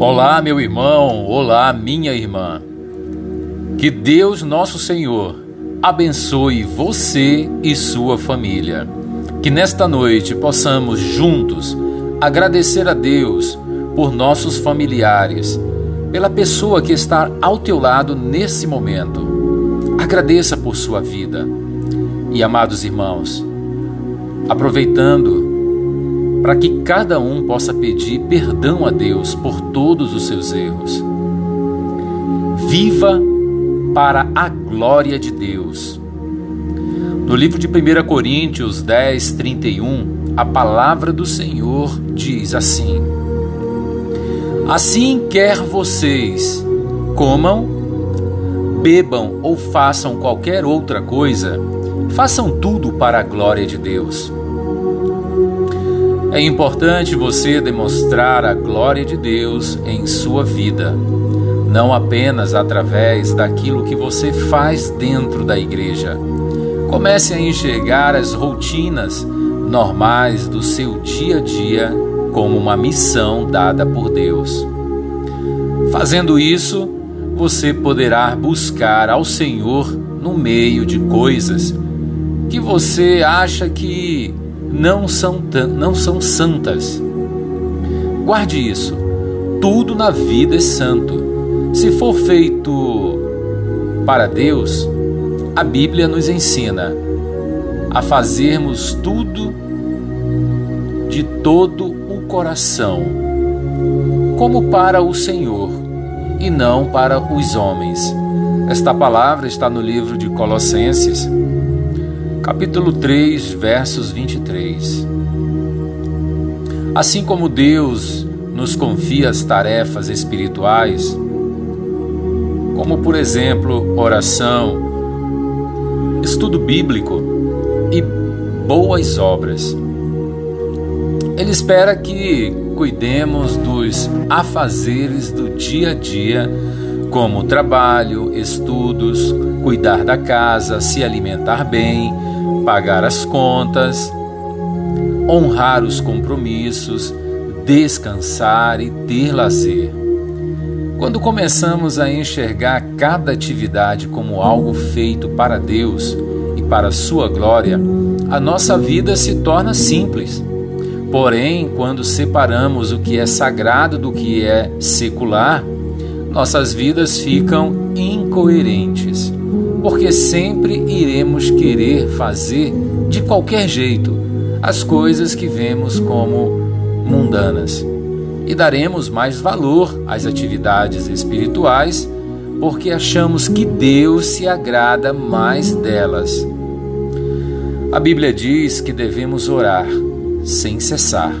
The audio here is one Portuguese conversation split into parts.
Olá, meu irmão, olá, minha irmã. Que Deus, nosso Senhor, abençoe você e sua família. Que nesta noite possamos juntos agradecer a Deus por nossos familiares, pela pessoa que está ao teu lado nesse momento. Agradeça por sua vida. E amados irmãos, aproveitando para que cada um possa pedir perdão a Deus por todos os seus erros. Viva para a glória de Deus. No livro de 1 Coríntios 10, 31, a palavra do Senhor diz assim: Assim quer vocês comam, bebam ou façam qualquer outra coisa, façam tudo para a glória de Deus. É importante você demonstrar a glória de Deus em sua vida, não apenas através daquilo que você faz dentro da igreja. Comece a enxergar as rotinas normais do seu dia a dia como uma missão dada por Deus. Fazendo isso, você poderá buscar ao Senhor no meio de coisas que você acha que não são, não são santas. Guarde isso. Tudo na vida é santo. Se for feito para Deus, a Bíblia nos ensina a fazermos tudo de todo o coração, como para o Senhor e não para os homens. Esta palavra está no livro de Colossenses, capítulo 3, versos 23. Assim como Deus nos confia as tarefas espirituais, como por exemplo oração, estudo bíblico e boas obras, Ele espera que cuidemos dos afazeres do dia a dia, como trabalho, estudos, cuidar da casa, se alimentar bem, pagar as contas, honrar os compromissos, descansar e ter lazer. Quando começamos a enxergar cada atividade como algo feito para Deus e para Sua glória, a nossa vida se torna simples. Porém, quando separamos o que é sagrado do que é secular, nossas vidas ficam incoerentes porque sempre iremos querer fazer de qualquer jeito as coisas que vemos como mundanas. E daremos mais valor às atividades espirituais porque achamos que Deus se agrada mais delas. A Bíblia diz que devemos orar sem cessar,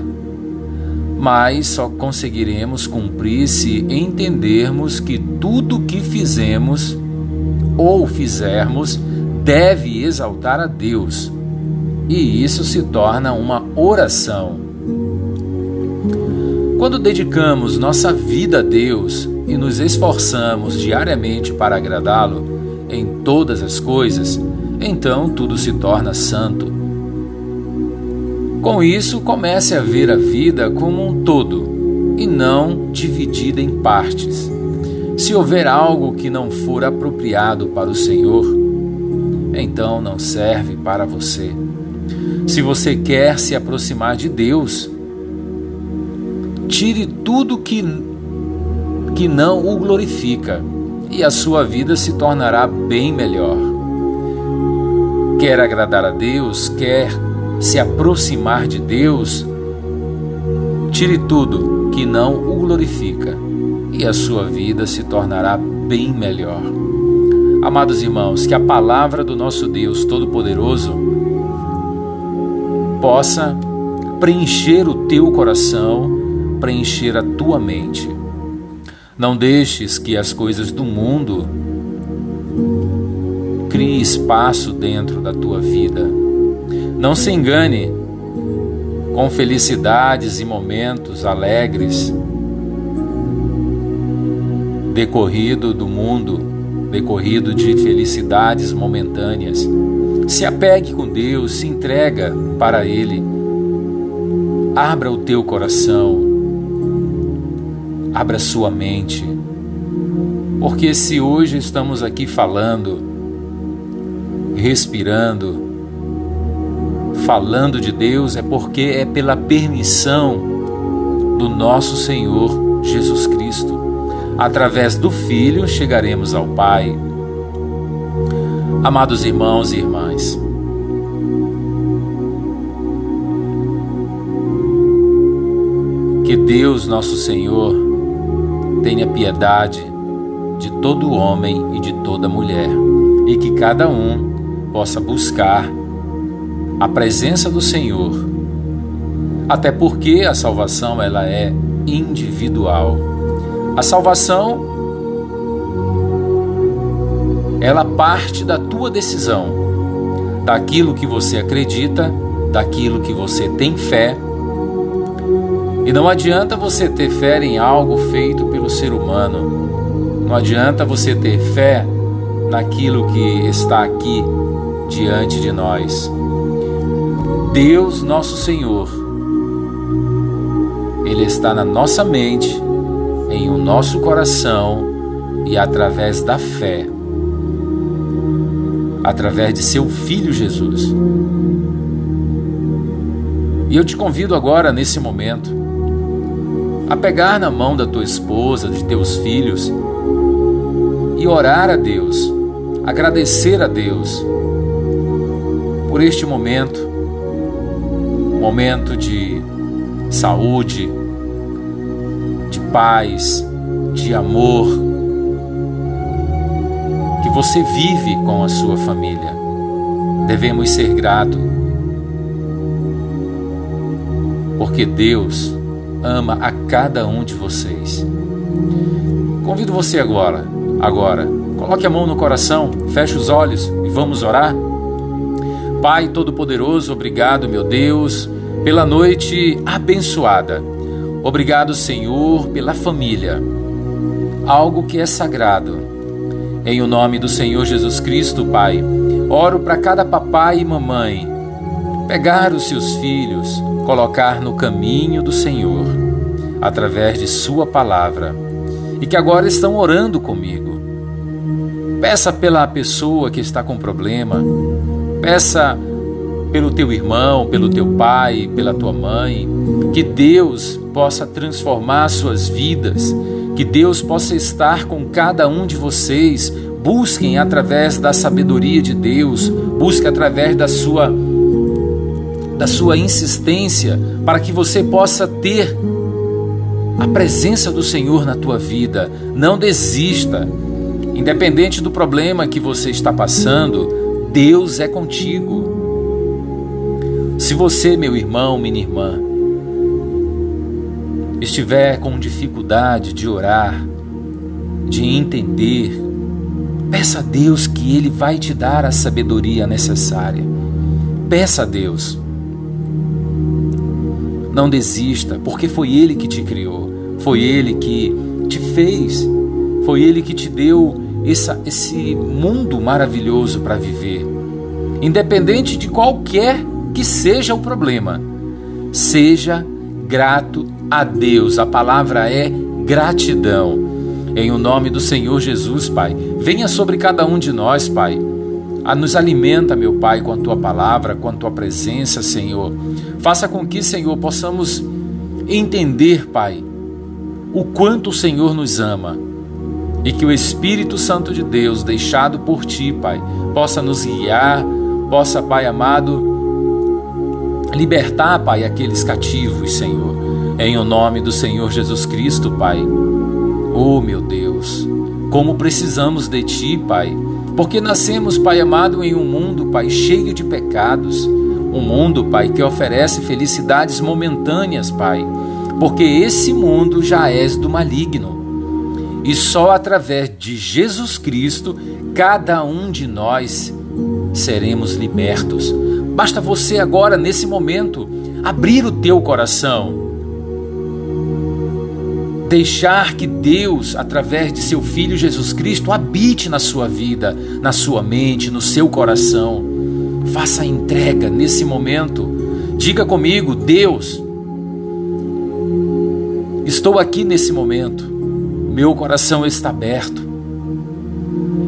mas só conseguiremos cumprir se entendermos que tudo o que fizemos ou fizermos deve exaltar a Deus, e isso se torna uma oração. Quando dedicamos nossa vida a Deus e nos esforçamos diariamente para agradá-lo em todas as coisas, então tudo se torna santo. Com isso, comece a ver a vida como um todo e não dividida em partes. Se houver algo que não for apropriado para o Senhor, então não serve para você. Se você quer se aproximar de Deus, tire tudo que, que não o glorifica e a sua vida se tornará bem melhor. Quer agradar a Deus, quer se aproximar de Deus, tire tudo que não o glorifica e a sua vida se tornará bem melhor. Amados irmãos, que a palavra do nosso Deus Todo-Poderoso possa preencher o teu coração, preencher a tua mente. Não deixes que as coisas do mundo criem espaço dentro da tua vida. Não se engane com felicidades e momentos alegres decorrido do mundo, decorrido de felicidades momentâneas. Se apegue com Deus, se entrega para Ele. Abra o teu coração. abra sua mente. Porque se hoje estamos aqui falando, respirando, falando de Deus, é porque é pela permissão do nosso Senhor Jesus Cristo. Através do Filho chegaremos ao Pai. Amados irmãos e irmãs, que Deus, nosso Senhor, tenha piedade de todo homem e de toda mulher, e que cada um possa buscar a presença do Senhor. Até porque a salvação ela é individual. A salvação ela parte da tua decisão, daquilo que você acredita, daquilo que você tem fé. E não adianta você ter fé em algo feito pelo ser humano. Não adianta você ter fé naquilo que está aqui diante de nós. Deus, nosso Senhor, Ele está na nossa mente, em o nosso coração e através da fé através de seu Filho Jesus. E eu te convido agora, nesse momento, a pegar na mão da tua esposa, de teus filhos, e orar a Deus, agradecer a Deus por este momento, momento de saúde, de paz, de amor que você vive com a sua família. Devemos ser gratos, porque Deus ama a cada um de vocês. Convido você agora, agora, coloque a mão no coração, feche os olhos e vamos orar. Pai Todo-Poderoso, obrigado, meu Deus, pela noite abençoada. Obrigado, Senhor, pela família, algo que é sagrado em o nome do Senhor Jesus Cristo, Pai, oro para cada papai e mamãe pegar os seus filhos, colocar no caminho do Senhor, através de Sua palavra, e que agora estão orando comigo. Peça pela pessoa que está com problema, peça pelo teu irmão, pelo teu pai, pela tua mãe, que Deus possa transformar suas vidas que Deus possa estar com cada um de vocês. Busquem através da sabedoria de Deus, busque através da sua da sua insistência para que você possa ter a presença do Senhor na tua vida. Não desista. Independente do problema que você está passando, Deus é contigo. Se você, meu irmão, minha irmã, estiver com dificuldade de orar, de entender, peça a Deus que Ele vai te dar a sabedoria necessária. Peça a Deus. Não desista, porque foi Ele que te criou, foi Ele que te fez, foi Ele que te deu essa, esse mundo maravilhoso para viver. Independente de qualquer que seja o problema, seja grato a Deus. A palavra é gratidão. Em o nome do Senhor Jesus, Pai, venha sobre cada um de nós, Pai. A nos alimenta, meu Pai, com a tua palavra, com a tua presença, Senhor. Faça com que, Senhor, possamos entender, Pai, o quanto o Senhor nos ama e que o Espírito Santo de Deus, deixado por ti, Pai, possa nos guiar, possa, Pai amado, libertar, Pai, aqueles cativos, Senhor em o nome do Senhor Jesus Cristo, Pai. Oh, meu Deus, como precisamos de Ti, Pai, porque nascemos, Pai amado, em um mundo, Pai, cheio de pecados, um mundo, Pai, que oferece felicidades momentâneas, Pai, porque esse mundo já és do maligno. E só através de Jesus Cristo, cada um de nós seremos libertos. Basta você agora, nesse momento, abrir o teu coração deixar que Deus, através de seu Filho Jesus Cristo, habite na sua vida, na sua mente, no seu coração. Faça a entrega nesse momento. Diga comigo, Deus, Estou aqui nesse momento, meu coração está aberto.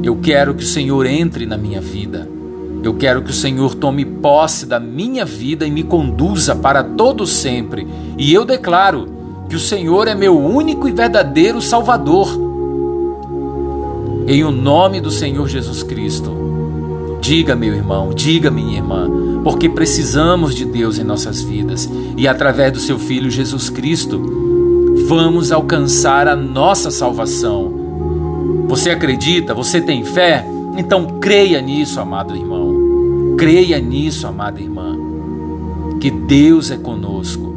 Eu quero que o Senhor entre na minha vida. Eu quero que o Senhor tome posse da minha vida e me conduza para todo sempre. E eu declaro que o Senhor é meu único e verdadeiro Salvador. Em o nome do Senhor Jesus Cristo. Diga, meu irmão, diga, minha irmã, porque precisamos de Deus em nossas vidas e através do seu Filho Jesus Cristo vamos alcançar a nossa salvação. Você acredita? Você tem fé? Então creia nisso, amado irmão. Creia nisso, amada irmã. Que Deus é conosco.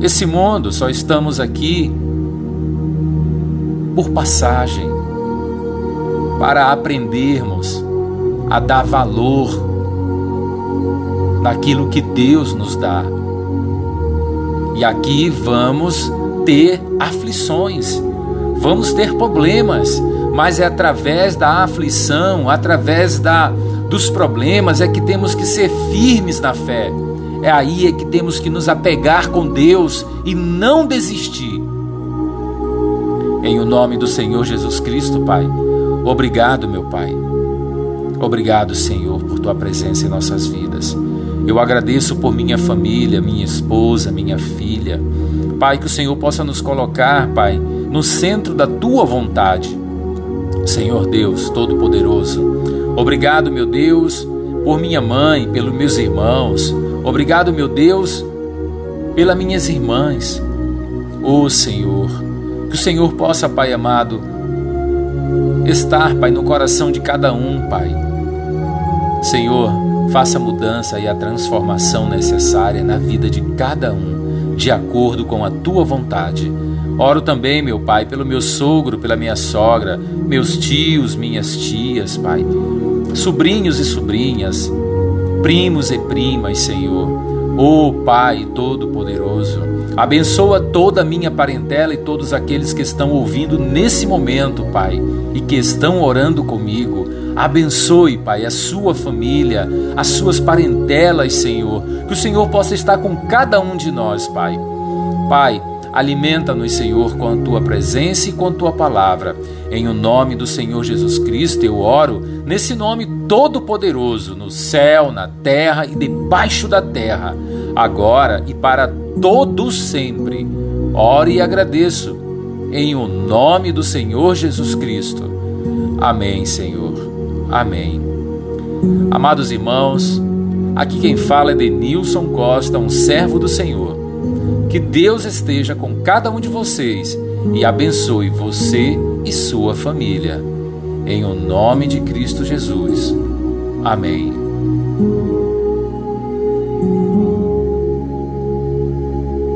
Esse mundo só estamos aqui por passagem para aprendermos a dar valor naquilo que Deus nos dá. E aqui vamos ter aflições, vamos ter problemas, mas é através da aflição, através da dos problemas é que temos que ser firmes na fé. É aí é que temos que nos apegar com Deus e não desistir. Em o nome do Senhor Jesus Cristo, Pai. Obrigado, meu Pai. Obrigado, Senhor, por tua presença em nossas vidas. Eu agradeço por minha família, minha esposa, minha filha. Pai, que o Senhor possa nos colocar, Pai, no centro da tua vontade. Senhor Deus Todo-Poderoso, obrigado, meu Deus, por minha mãe, pelos meus irmãos. Obrigado, meu Deus, pelas minhas irmãs. Ô oh, Senhor, que o Senhor possa, Pai amado, estar, Pai, no coração de cada um, Pai Senhor, faça a mudança e a transformação necessária na vida de cada um, de acordo com a tua vontade. Oro também, meu Pai, pelo meu sogro, pela minha sogra, meus tios, minhas tias, Pai, sobrinhos e sobrinhas, primos e primas, Senhor. Oh Pai Todo-Poderoso, abençoa toda a minha parentela e todos aqueles que estão ouvindo nesse momento, Pai, e que estão orando comigo. Abençoe, Pai, a sua família, as suas parentelas, Senhor. Que o Senhor possa estar com cada um de nós, Pai. Pai, alimenta-nos, Senhor, com a tua presença e com a tua palavra. Em o nome do Senhor Jesus Cristo eu oro, nesse nome todo-poderoso, no céu, na terra e debaixo da terra, agora e para todos sempre. Oro e agradeço, em o nome do Senhor Jesus Cristo. Amém, Senhor. Amém. Amados irmãos, aqui quem fala é Denilson Costa, um servo do Senhor. Que Deus esteja com cada um de vocês e abençoe você e sua família. Em o nome de Cristo Jesus. Amém.